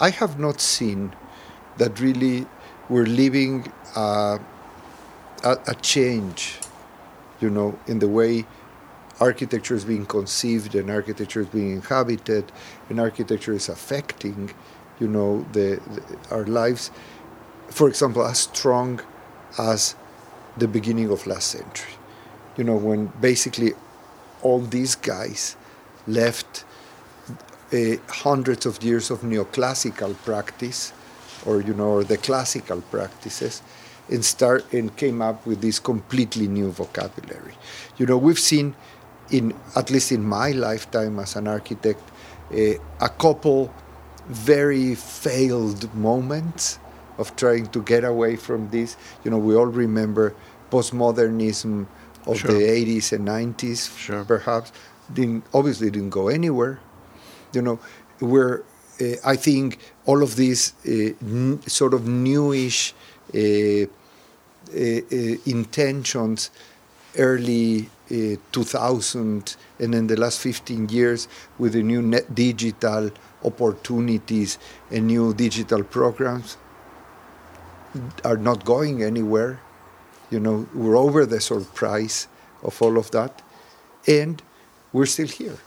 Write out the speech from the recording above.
I have not seen that really we're living uh, a, a change, you know, in the way architecture is being conceived and architecture is being inhabited and architecture is affecting, you know, the, the our lives. For example, as strong as the beginning of last century. You know, when basically all these guys left uh, hundreds of years of neoclassical practice, or you know, or the classical practices, and start and came up with this completely new vocabulary. You know, we've seen in at least in my lifetime as an architect uh, a couple very failed moments of trying to get away from this. You know, we all remember postmodernism of Sure. the 80s and 90s, Sure. perhaps. Didn't, obviously didn't go anywhere. You know, where uh, I think all of these uh, n- sort of newish uh, intentions, early uh, 2000 and in the last 15 years with the new net digital opportunities and new digital programs are not going anywhere. You know, we're over the surprise of all of that, and we're still here.